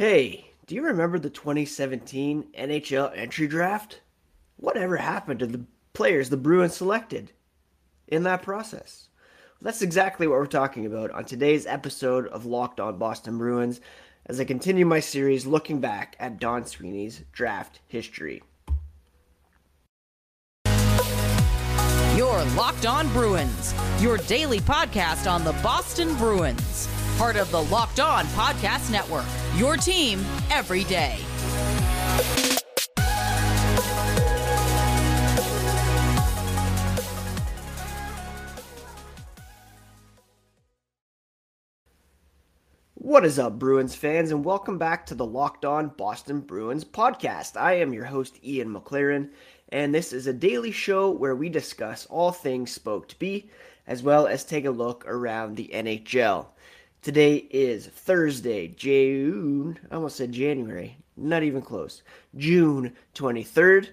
Hey, do you remember the 2017 NHL entry draft? Whatever happened to the players the Bruins selected in that process? That's exactly what we're talking about on today's episode of Locked On Boston Bruins as I continue my series looking back at Don Sweeney's draft history. Your Locked On Bruins, your daily podcast on the Boston Bruins, part of the Locked On Podcast Network, your team every day. What is up, Bruins fans, and welcome back to the Locked On Boston Bruins podcast. I am your host, Ian McLaren, and this is a daily show where we discuss all things Spoked B, as well as take a look around the NHL. Today is Thursday, June, I almost said January, not even close, June 23rd.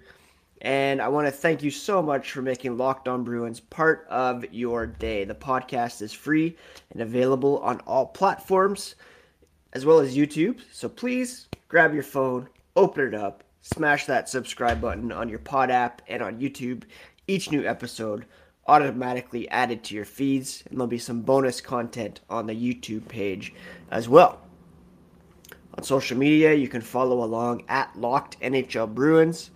And I want to thank you so much for making Locked On Bruins part of your day. The podcast is free and available on all platforms as well as YouTube. So please grab your phone, open it up, smash that subscribe button on your pod app and on YouTube. Each new episode automatically added to your feeds, and there'll be some bonus content on the YouTube page as well. On social media, you can follow along at Locked NHL Bruins.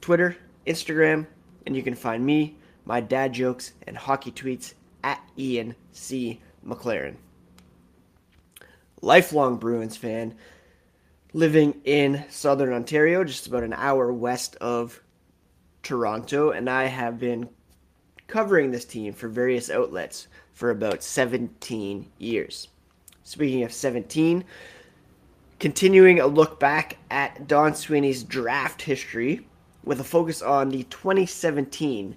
Twitter, Instagram, and you can find me, my dad jokes, and hockey tweets at Ian C. McLaren. Lifelong Bruins fan, living in southern Ontario, just about an hour west of Toronto, and I have been covering this team for various outlets for about 17 years. Speaking of 17, continuing a look back at Don Sweeney's draft history with a focus on the 2017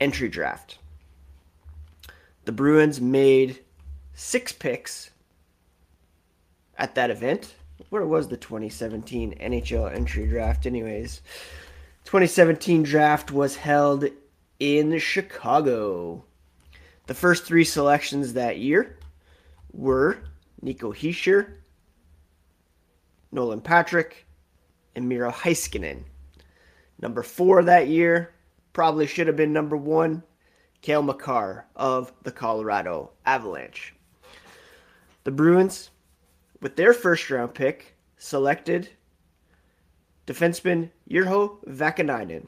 entry draft. The Bruins made six picks at that event. Where was the 2017 NHL entry draft, anyways? 2017 draft was held in Chicago. The first three selections that year were Nico Hischier, Nolan Patrick, and Miro Heiskanen. Number four that year probably should have been number one, Cale Makar of the Colorado Avalanche. The Bruins, with their first round pick, selected defenseman Urho Vaakanainen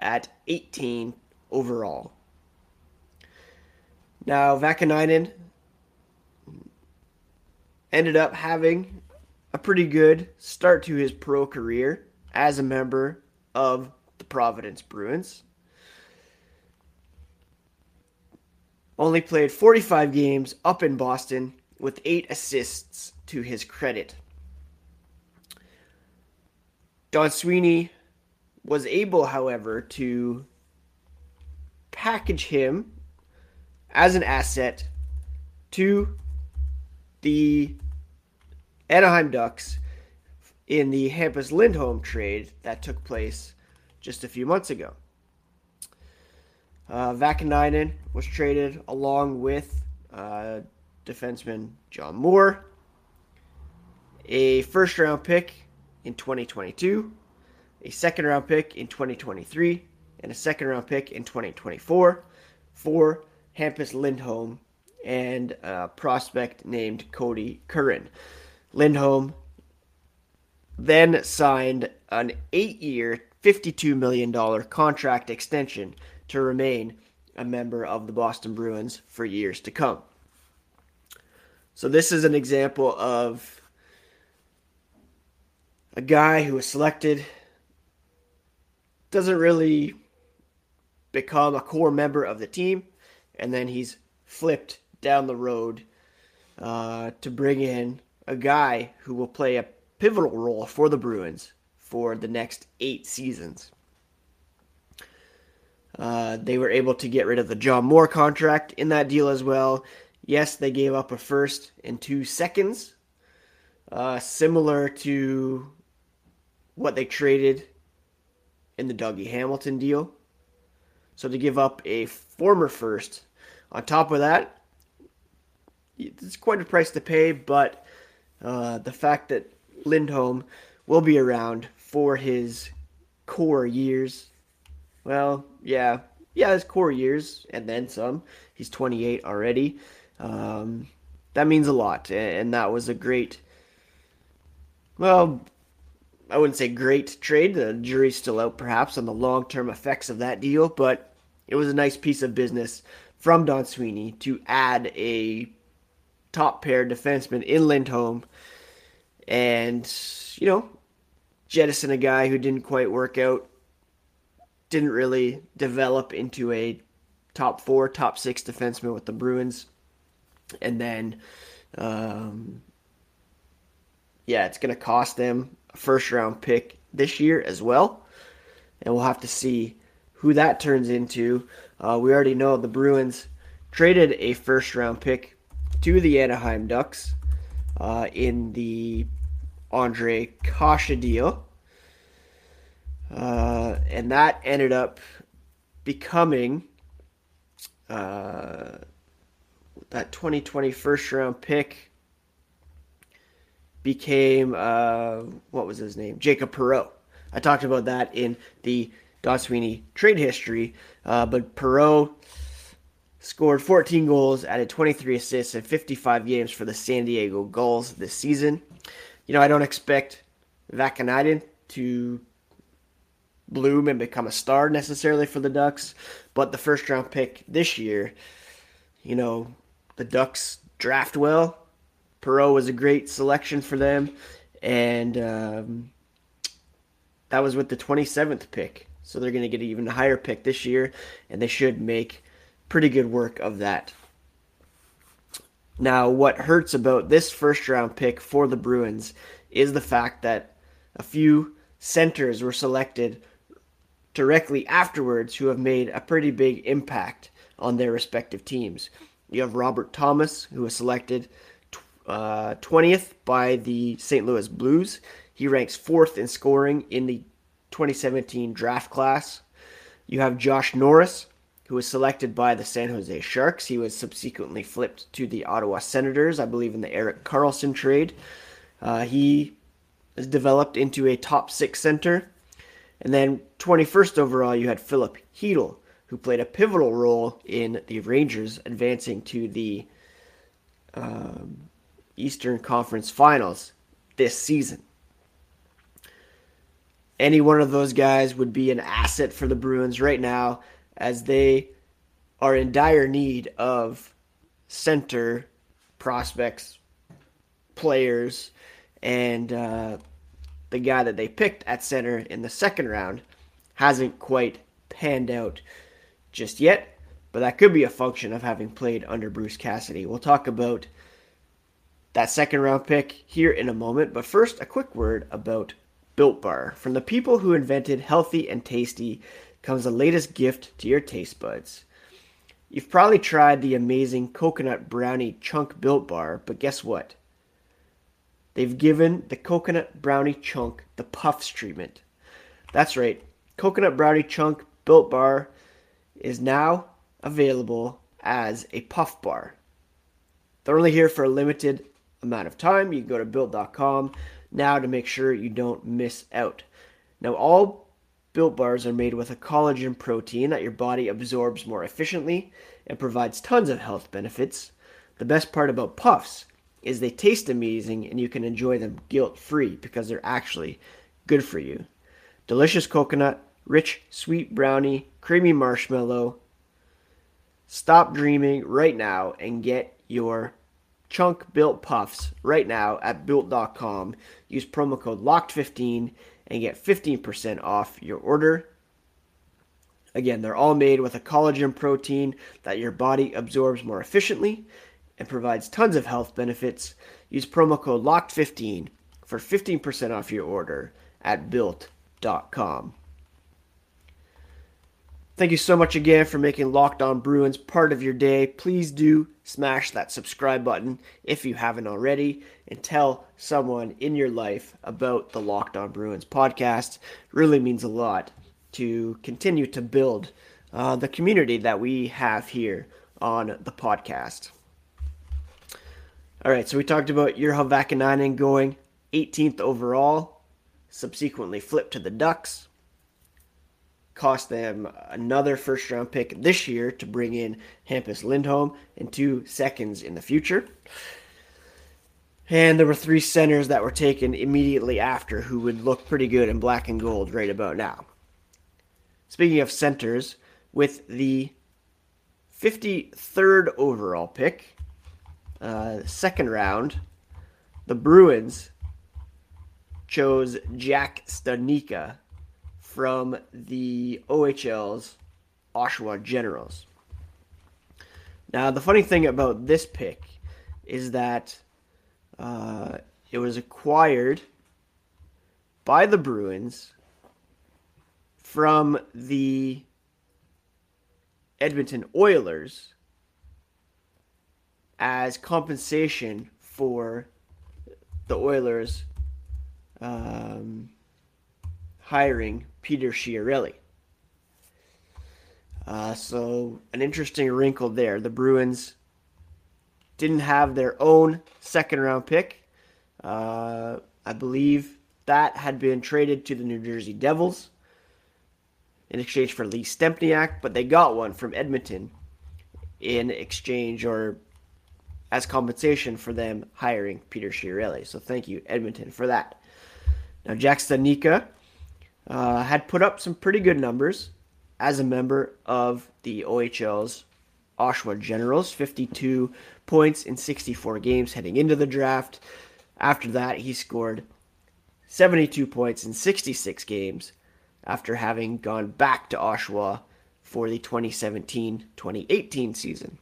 at 18 overall. Now, Vaakanainen ended up having a pretty good start to his pro career as a member of the Providence Bruins. Only played 45 games up in Boston with eight assists to his credit. Don Sweeney was able, however, to package him as an asset to the Anaheim Ducks in the Hampus Lindholm trade that took place just a few months ago. Uh, was traded along with uh, defenseman John Moore, a first round pick in 2022, a second round pick in 2023, and a second round pick in 2024 for Hampus Lindholm and a prospect named Cody Curran. Lindholm then signed an eight year, $52 million contract extension to remain a member of the Boston Bruins for years to come. So, this is an example of a guy who was selected, doesn't really become a core member of the team, and then he's flipped down the road uh, to bring in a guy who will play a pivotal role for the Bruins for the next eight seasons. Uh, they were able to get rid of the John Moore contract in that deal as well. Yes, they gave up a first and two seconds, uh, similar to what they traded in the Dougie Hamilton deal. So to give up a former first, on top of that, it's quite a price to pay, but Uh, the fact that Lindholm will be around for his core years. Well, yeah, yeah, his core years and then some. He's 28 already. Um, that means a lot, and that was a great. Well, I wouldn't say great trade. The jury's still out, perhaps, on the long term effects of that deal, but it was a nice piece of business from Don Sweeney to add a top pair defenseman in Lindholm and, you know, jettison a guy who didn't quite work out, didn't really develop into a top four, top six defenseman with the Bruins. And then, um, yeah, it's going to cost them first round pick this year as well. And we'll have to see who that turns into. Uh, we already know the Bruins traded a first round pick to the Anaheim Ducks uh, in the Ondrej Kase deal. Uh, and that ended up becoming uh, that 2020 first round pick became uh, what was his name? Jacob Perreault. I talked about that in the Don Sweeney trade history, uh, but Perreault scored 14 goals, added 23 assists in 55 games for the San Diego Gulls this season. You know, I don't expect Vaakanainen to bloom and become a star necessarily for the Ducks, but the first round pick this year, you know, the Ducks draft well. Perreault was a great selection for them, and um, that was with the 27th pick. So they're going to get an even higher pick this year, and they should make pretty good work of that. Now, what hurts about this first round pick for the Bruins is the fact that a few centers were selected directly afterwards who have made a pretty big impact on their respective teams. You have Robert Thomas, who was selected uh, 20th by the St. Louis Blues. He ranks fourth in scoring in the 2017 draft class. You have Josh Norris, who was selected by the San Jose Sharks. He was subsequently flipped to the Ottawa Senators, I believe, in the Erik Karlsson trade. Uh, he has developed into a top six center. And then 21st overall, you had Filip Chytil, who played a pivotal role in the Rangers advancing to the um, Eastern Conference Finals this season. Any one of those guys would be an asset for the Bruins right now as they are in dire need of center prospects, players, and uh, the guy that they picked at center in the second round hasn't quite panned out just yet, but that could be a function of having played under Bruce Cassidy. We'll talk about that second round pick here in a moment, but first, a quick word about Built Bar. From the people who invented healthy and tasty comes the latest gift to your taste buds. You've probably tried the amazing coconut brownie chunk Built Bar, but guess what? They've given the coconut brownie chunk the puffs treatment. That's right, coconut brownie chunk Built Bar is now available as a puff bar. They're only here for a limited amount of time. You can go to built.com now to make sure you don't miss out. Now, all built bars are made with a collagen protein that your body absorbs more efficiently and provides tons of health benefits. The best part about puffs is they taste amazing and you can enjoy them guilt free because they're actually good for you. Delicious coconut, rich sweet brownie, creamy marshmallow. Stop dreaming right now and get your chunk built puffs right now at built.com. Use promo code LOCKED15 and get 15% off your order. Again, they're all made with a collagen protein that your body absorbs more efficiently and provides tons of health benefits. Use promo code LOCKED15 for 15% off your order at built.com. Thank you so much again for making Locked On Bruins part of your day. Please do smash that subscribe button if you haven't already and tell someone in your life about the Locked On Bruins podcast. Really means a lot to continue to build uh, the community that we have here on the podcast. All right, so we talked about Urho Vaakanainen going 18th overall, subsequently flipped to the Ducks. Cost them another first round pick this year to bring in Hampus Lindholm and two seconds in the future. And there were three centers that were taken immediately after who would look pretty good in black and gold right about now. Speaking of centers, with the 53rd overall pick, uh, second round, the Bruins chose Jack Studnicka from the OHL's Oshawa Generals. Now, the funny thing about this pick is that uh, it was acquired by the Bruins from the Edmonton Oilers as compensation for the Oilers um, hiring Peter Chiarelli. Uh, so, an interesting wrinkle there. The Bruins didn't have their own second round pick. Uh, I believe that had been traded to the New Jersey Devils in exchange for Lee Stempniak, but they got one from Edmonton in exchange or as compensation for them hiring Peter Chiarelli. So thank you, Edmonton, for that. Now, Jack Studnicka uh, had put up some pretty good numbers as a member of the OHL's Oshawa Generals, 52 points in 64 games heading into the draft. After that, he scored 72 points in 66 games after having gone back to Oshawa for the 2017 2018 season.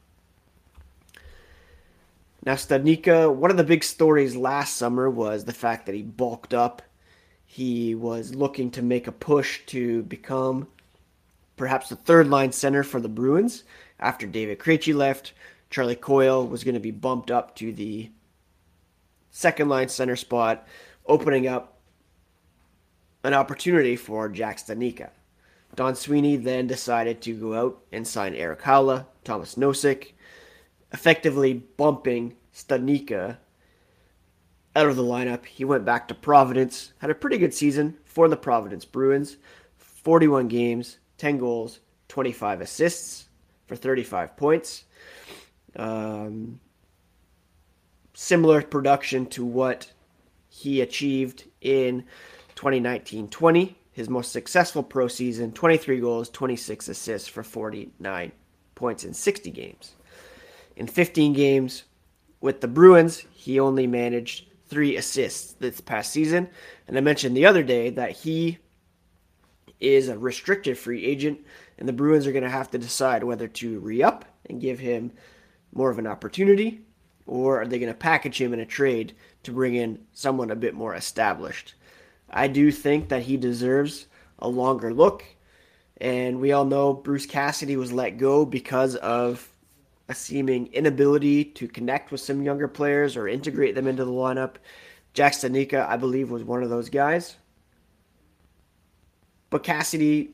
Now, one of the big stories last summer was the fact that he bulked up. He was looking to make a push to become perhaps the third line center for the Bruins after David Krejci left. Charlie Coyle was going to be bumped up to the second line center spot, opening up an opportunity for Jack Studnicka. Don Sweeney then decided to go out and sign Erik Haula, Tomas Nosek, effectively bumping Studnicka out of the lineup. He went back to Providence, had a pretty good season for the Providence Bruins 41 games, 10 goals, 25 assists for 35 points. Um, similar production to what he achieved in 2019 20, his most successful pro season 23 goals, 26 assists for 49 points in 60 games. In 15 games with the Bruins, he only managed three assists this past season. And I mentioned the other day that he is a restricted free agent, and the Bruins are going to have to decide whether to re up and give him more of an opportunity, or are they going to package him in a trade to bring in someone a bit more established? I do think that he deserves a longer look. And we all know Bruce Cassidy was let go because of a seeming inability to connect with some younger players or integrate them into the lineup. Jack Studnicka, I believe, was one of those guys. But Cassidy,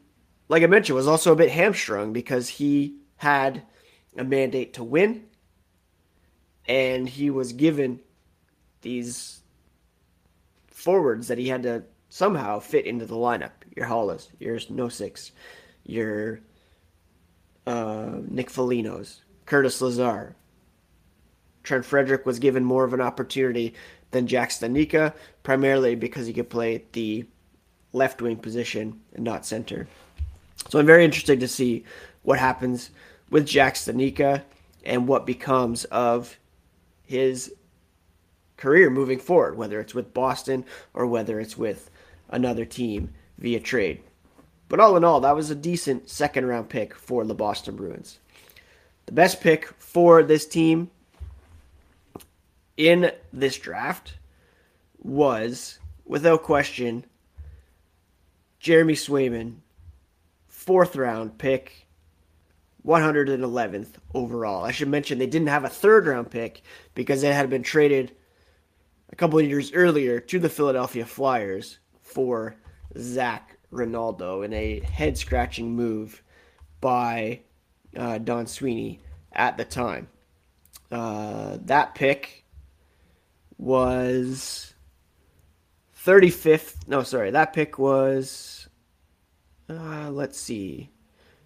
like I mentioned, was also a bit hamstrung because he had a mandate to win, and he was given these forwards that he had to somehow fit into the lineup. Your Haulas, your Noseks, your uh, Nick Folignos, Curtis Lazar. Trent Frederic was given more of an opportunity than Jack Studnicka, primarily because he could play the left wing position and not center. So I'm very interested to see what happens with Jack Studnicka and what becomes of his career moving forward, whether it's with Boston or whether it's with another team via trade. But all in all, that was a decent second round pick for the Boston Bruins. The best pick for this team in this draft was, without question, Jeremy Swayman, fourth round pick, 111th overall. I should mention they didn't have a third round pick because it had been traded a couple of years earlier to the Philadelphia Flyers for Zac Rinaldo in a head scratching move by uh, Don Sweeney at the time. Uh, that pick was 35th. No, sorry, that pick was. Uh, let's see.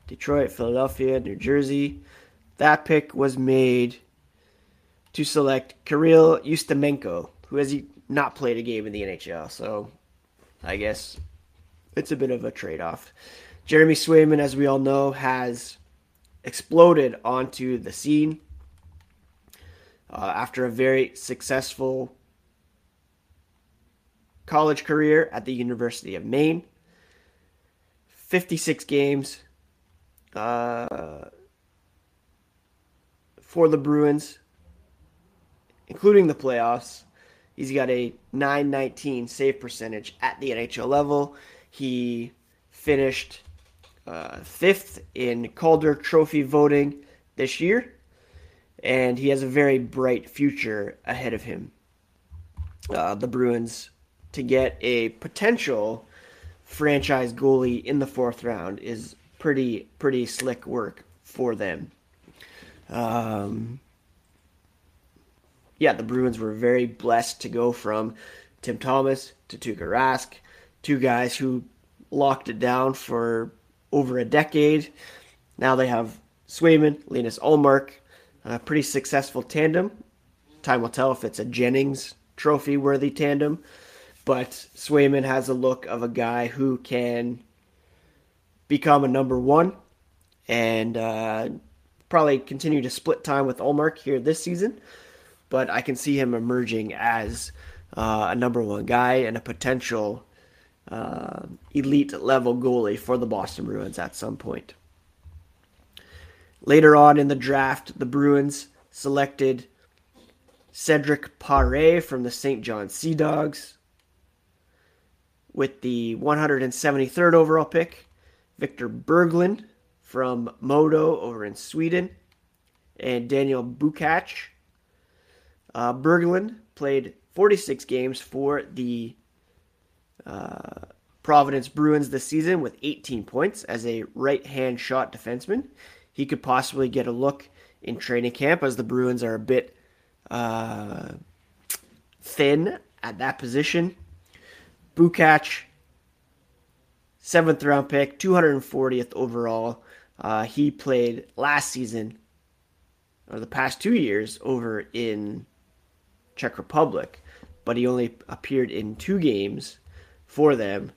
Detroit, Philadelphia, New Jersey. That pick was made to select Kirill Ustimenko, who has not played a game in the NHL. So I guess it's a bit of a trade off. Jeremy Swayman, as we all know, has exploded onto the scene uh, after a very successful college career at the University of Maine. 56 games uh, for the Bruins, including the playoffs. He's got a 919 save percentage at the NHL level. He finished uh, fifth in Calder Trophy voting this year, and he has a very bright future ahead of him. Uh, the Bruins to get a potential franchise goalie in the fourth round is pretty pretty slick work for them. Um, yeah, the Bruins were very blessed to go from Tim Thomas to Tuukka Rask, two guys who locked it down for over a decade. Now they have Swayman, Linus Ullmark, a pretty successful tandem. Time will tell if it's a Jennings trophy worthy tandem, but Swayman has a look of a guy who can become a number one and uh, probably continue to split time with Ullmark here this season but I can see him emerging as uh, a number one guy and a potential uh, elite level goalie for the Boston Bruins at some point. Later on in the draft, the Bruins selected Cedric Pare from the St. John Sea Dogs. With the 173rd overall pick, Victor Berglund from Modo over in Sweden, and Daniel Bukac uh, Berglund played 46 games for the Providence Bruins this season with 18 points as a right hand shot defenseman. He could possibly get a look in training camp as the Bruins are a bit uh, thin at that position. Bukac, seventh round pick, 240th overall. Uh, he played last season, or the past two years, over in Czech Republic, but he only appeared in two games for them.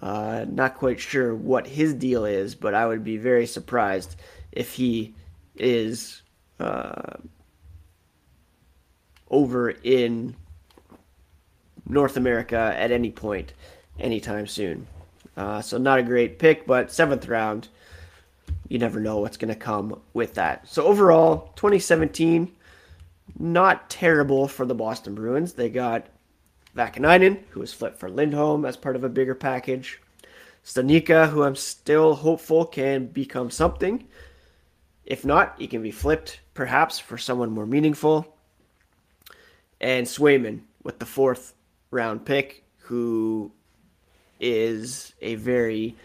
Uh, not quite sure what his deal is, but I would be very surprised if he is uh, over in North America at any point anytime soon. Uh, so not a great pick, but seventh round, you never know what's going to come with that. So overall, 2017 not terrible for the Boston Bruins. They got Vaakanainen, who was flipped for Lindholm as part of a bigger package. Studnicka, who I'm still hopeful can become something. If not, he can be flipped, perhaps, for someone more meaningful. And Swayman with the fourth round pick, who is a very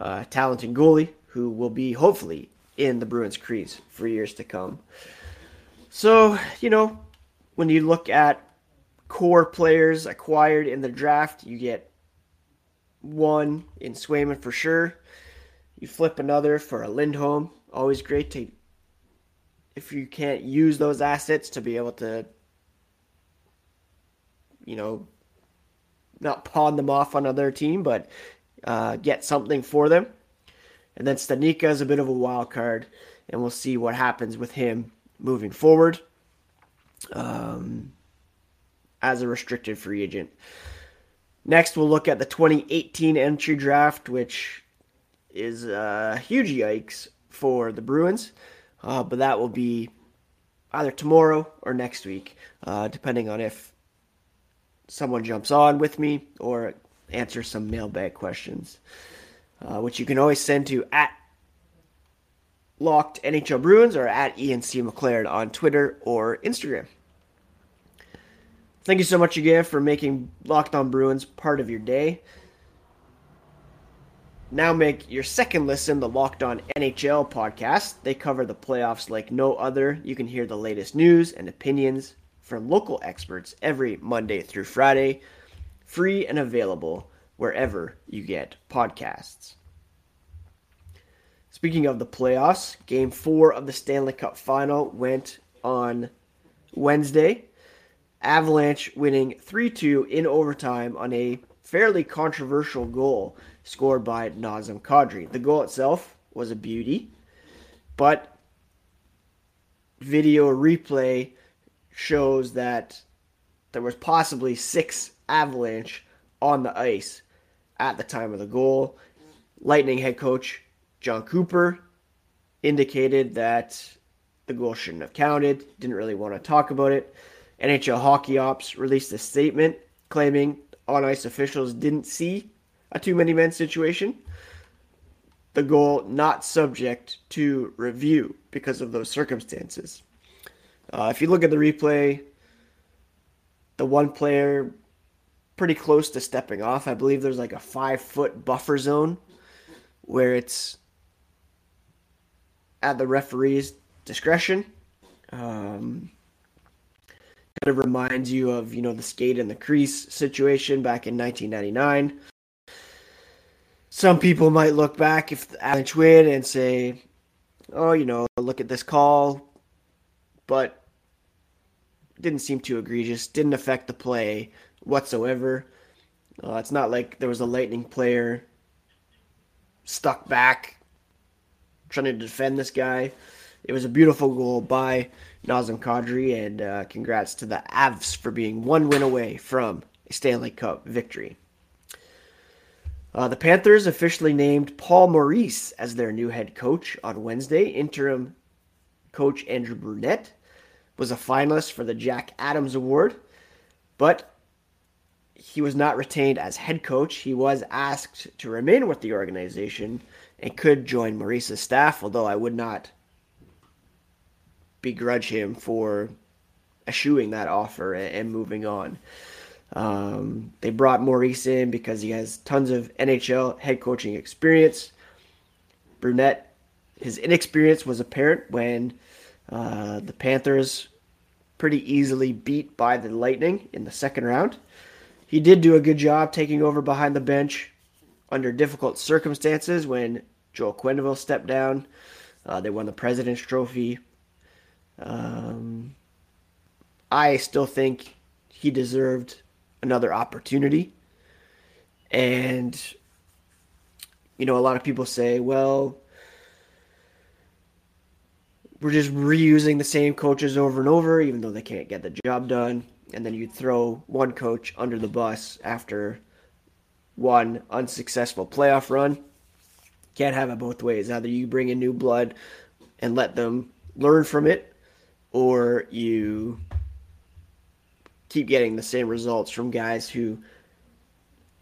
uh, talented goalie who will be hopefully in the Bruins' crease for years to come. So, you know, when you look at core players acquired in the draft, you get one in Swayman for sure. You flip another for a Lindholm. Always great to, if you can't use those assets to be able to, you know, not pawn them off on another team, but uh, get something for them. And then Studnicka is a bit of a wild card, and we'll see what happens with him moving forward um, as a restricted free agent. Next, we'll look at the 2018 entry draft, which is a huge yikes for the Bruins, uh, but that will be either tomorrow or next week, uh, depending on if someone jumps on with me or answers some mailbag questions, uh, which you can always send to at Locked NHL Bruins or at Ian C. McLaren on Twitter or Instagram. Thank you so much again for making Locked On Bruins part of your day. Now make your second listen the Locked On NHL podcast. They cover the playoffs like no other. You can hear the latest news and opinions from local experts every Monday through Friday, free and available wherever you get podcasts. Speaking of the playoffs, game four of the Stanley Cup final went on Wednesday. Avalanche winning 3 2 in overtime on a fairly controversial goal scored by Nazem Kadri. The goal itself was a beauty, but video replay shows that there was possibly six Avalanche on the ice at the time of the goal. Lightning head coach John Cooper indicated that the goal shouldn't have counted, didn't really want to talk about it. NHL Hockey Ops released a statement claiming on ice officials didn't see a too many men situation. The goal not subject to review because of those circumstances. Uh, if you look at the replay, the one player pretty close to stepping off. I believe there's like a five foot buffer zone where it's at the referee's discretion. Um, kind of reminds you of you know the skate in the crease situation back in 1999. Some people might look back if the Avalanche win and say, "Oh, you know, look at this call," but didn't seem too egregious. Didn't affect the play whatsoever. Uh, it's not like there was a Lightning player stuck back trying to defend this guy. It was a beautiful goal by Nazem Kadri, and uh, congrats to the Avs for being one win away from a Stanley Cup victory. Uh, the Panthers officially named Paul Maurice as their new head coach on Wednesday. Interim coach Andrew Brunette was a finalist for the Jack Adams Award, but he was not retained as head coach. He was asked to remain with the organization and could join Maurice's staff, although I would not begrudge him for eschewing that offer and, moving on. Um, they brought Maurice in because he has tons of NHL head coaching experience. Brunette, his inexperience was apparent when uh, the Panthers pretty easily beat by the Lightning in the second round. He did do a good job taking over behind the bench under difficult circumstances when Joel Quenneville stepped down. Uh, they won the President's Trophy. Um, I still think he deserved another opportunity. And, you know, a lot of people say, well, we're just reusing the same coaches over and over, even though they can't get the job done. And then you throw one coach under the bus after one unsuccessful playoff run. Can't have it both ways. Either you bring in new blood and let them learn from it, or you keep getting the same results from guys who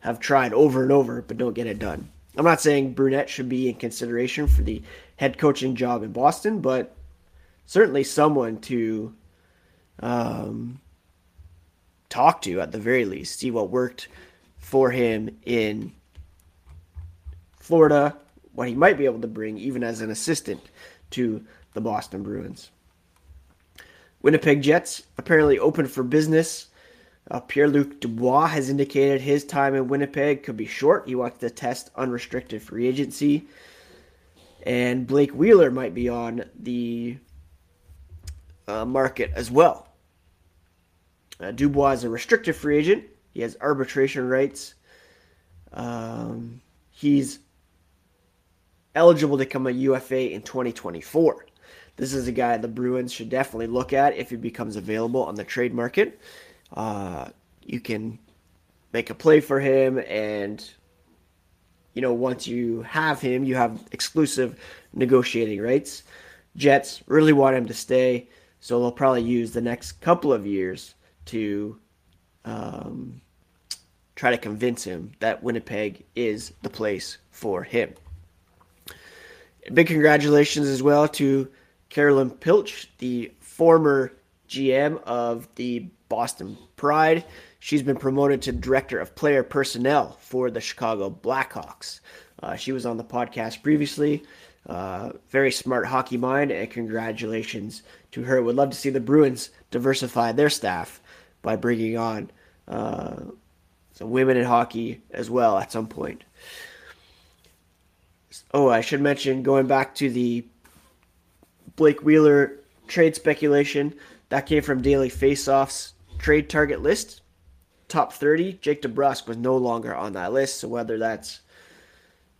have tried over and over but don't get it done. I'm not saying Brunette should be in consideration for the head coaching job in Boston, but certainly someone to um, talk to at the very least, see what worked for him in Florida, what he might be able to bring even as an assistant to the Boston Bruins. Winnipeg Jets apparently open for business. Uh, Pierre Luc Dubois has indicated his time in Winnipeg could be short. He wants to test unrestricted free agency. And Blake Wheeler might be on the uh, market as well. Uh, Dubois is a restricted free agent. He has arbitration rights. Um, he's eligible to become a UFA in 2024 this is a guy the Bruins should definitely look at if he becomes available on the trade market. Uh, you can make a play for him, and you know once you have him, you have exclusive negotiating rights. Jets really want him to stay, so they'll probably use the next couple of years to um, try to convince him that Winnipeg is the place for him. Big congratulations as well to Carolyn Pilch, the former GM of the Boston Pride. She's been promoted to Director of Player Personnel for the Chicago Blackhawks. Uh, she was on the podcast previously. Uh, very smart hockey mind, and congratulations to her. Would love to see the Bruins diversify their staff by bringing on uh, some women in hockey as well at some point. Oh, I should mention going back to the Blake Wheeler trade speculation that came from Daily Faceoff's trade target list. Top 30, Jake DeBrusk was no longer on that list. So whether that's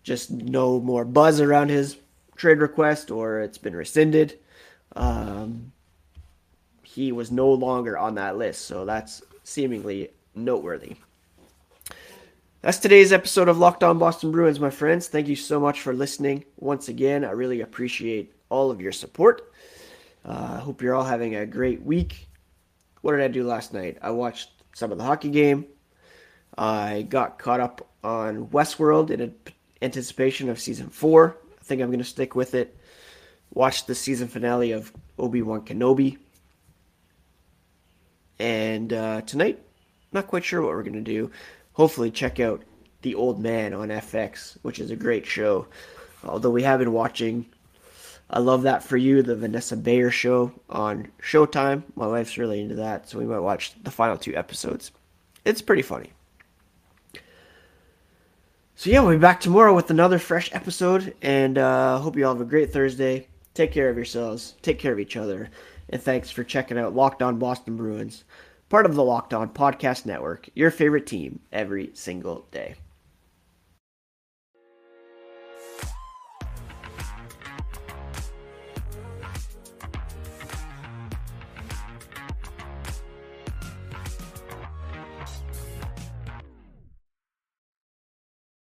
just no more buzz around his trade request or it's been rescinded, um, he was no longer on that list. So that's seemingly noteworthy. That's today's episode of Locked On Boston Bruins, my friends. Thank you so much for listening. Once again, I really appreciate all of your support. I uh, hope you're all having a great week. What did I do last night? I watched some of the hockey game. I got caught up on Westworld in anticipation of season four. I think I'm going to stick with it. Watched the season finale of Obi Wan Kenobi. And uh, tonight, not quite sure what we're going to do hopefully check out The Old Man on FX, which is a great show. Although we have been watching I Love That For You, the Vanessa Bayer show on Showtime. My wife's really into that, so we might watch the final two episodes. It's pretty funny. So yeah, we'll be back tomorrow with another fresh episode, and uh, hope you all have a great Thursday. Take care of yourselves, take care of each other, and thanks for checking out Locked On Boston Bruins part of the Locked On Podcast Network, your favorite team every single day.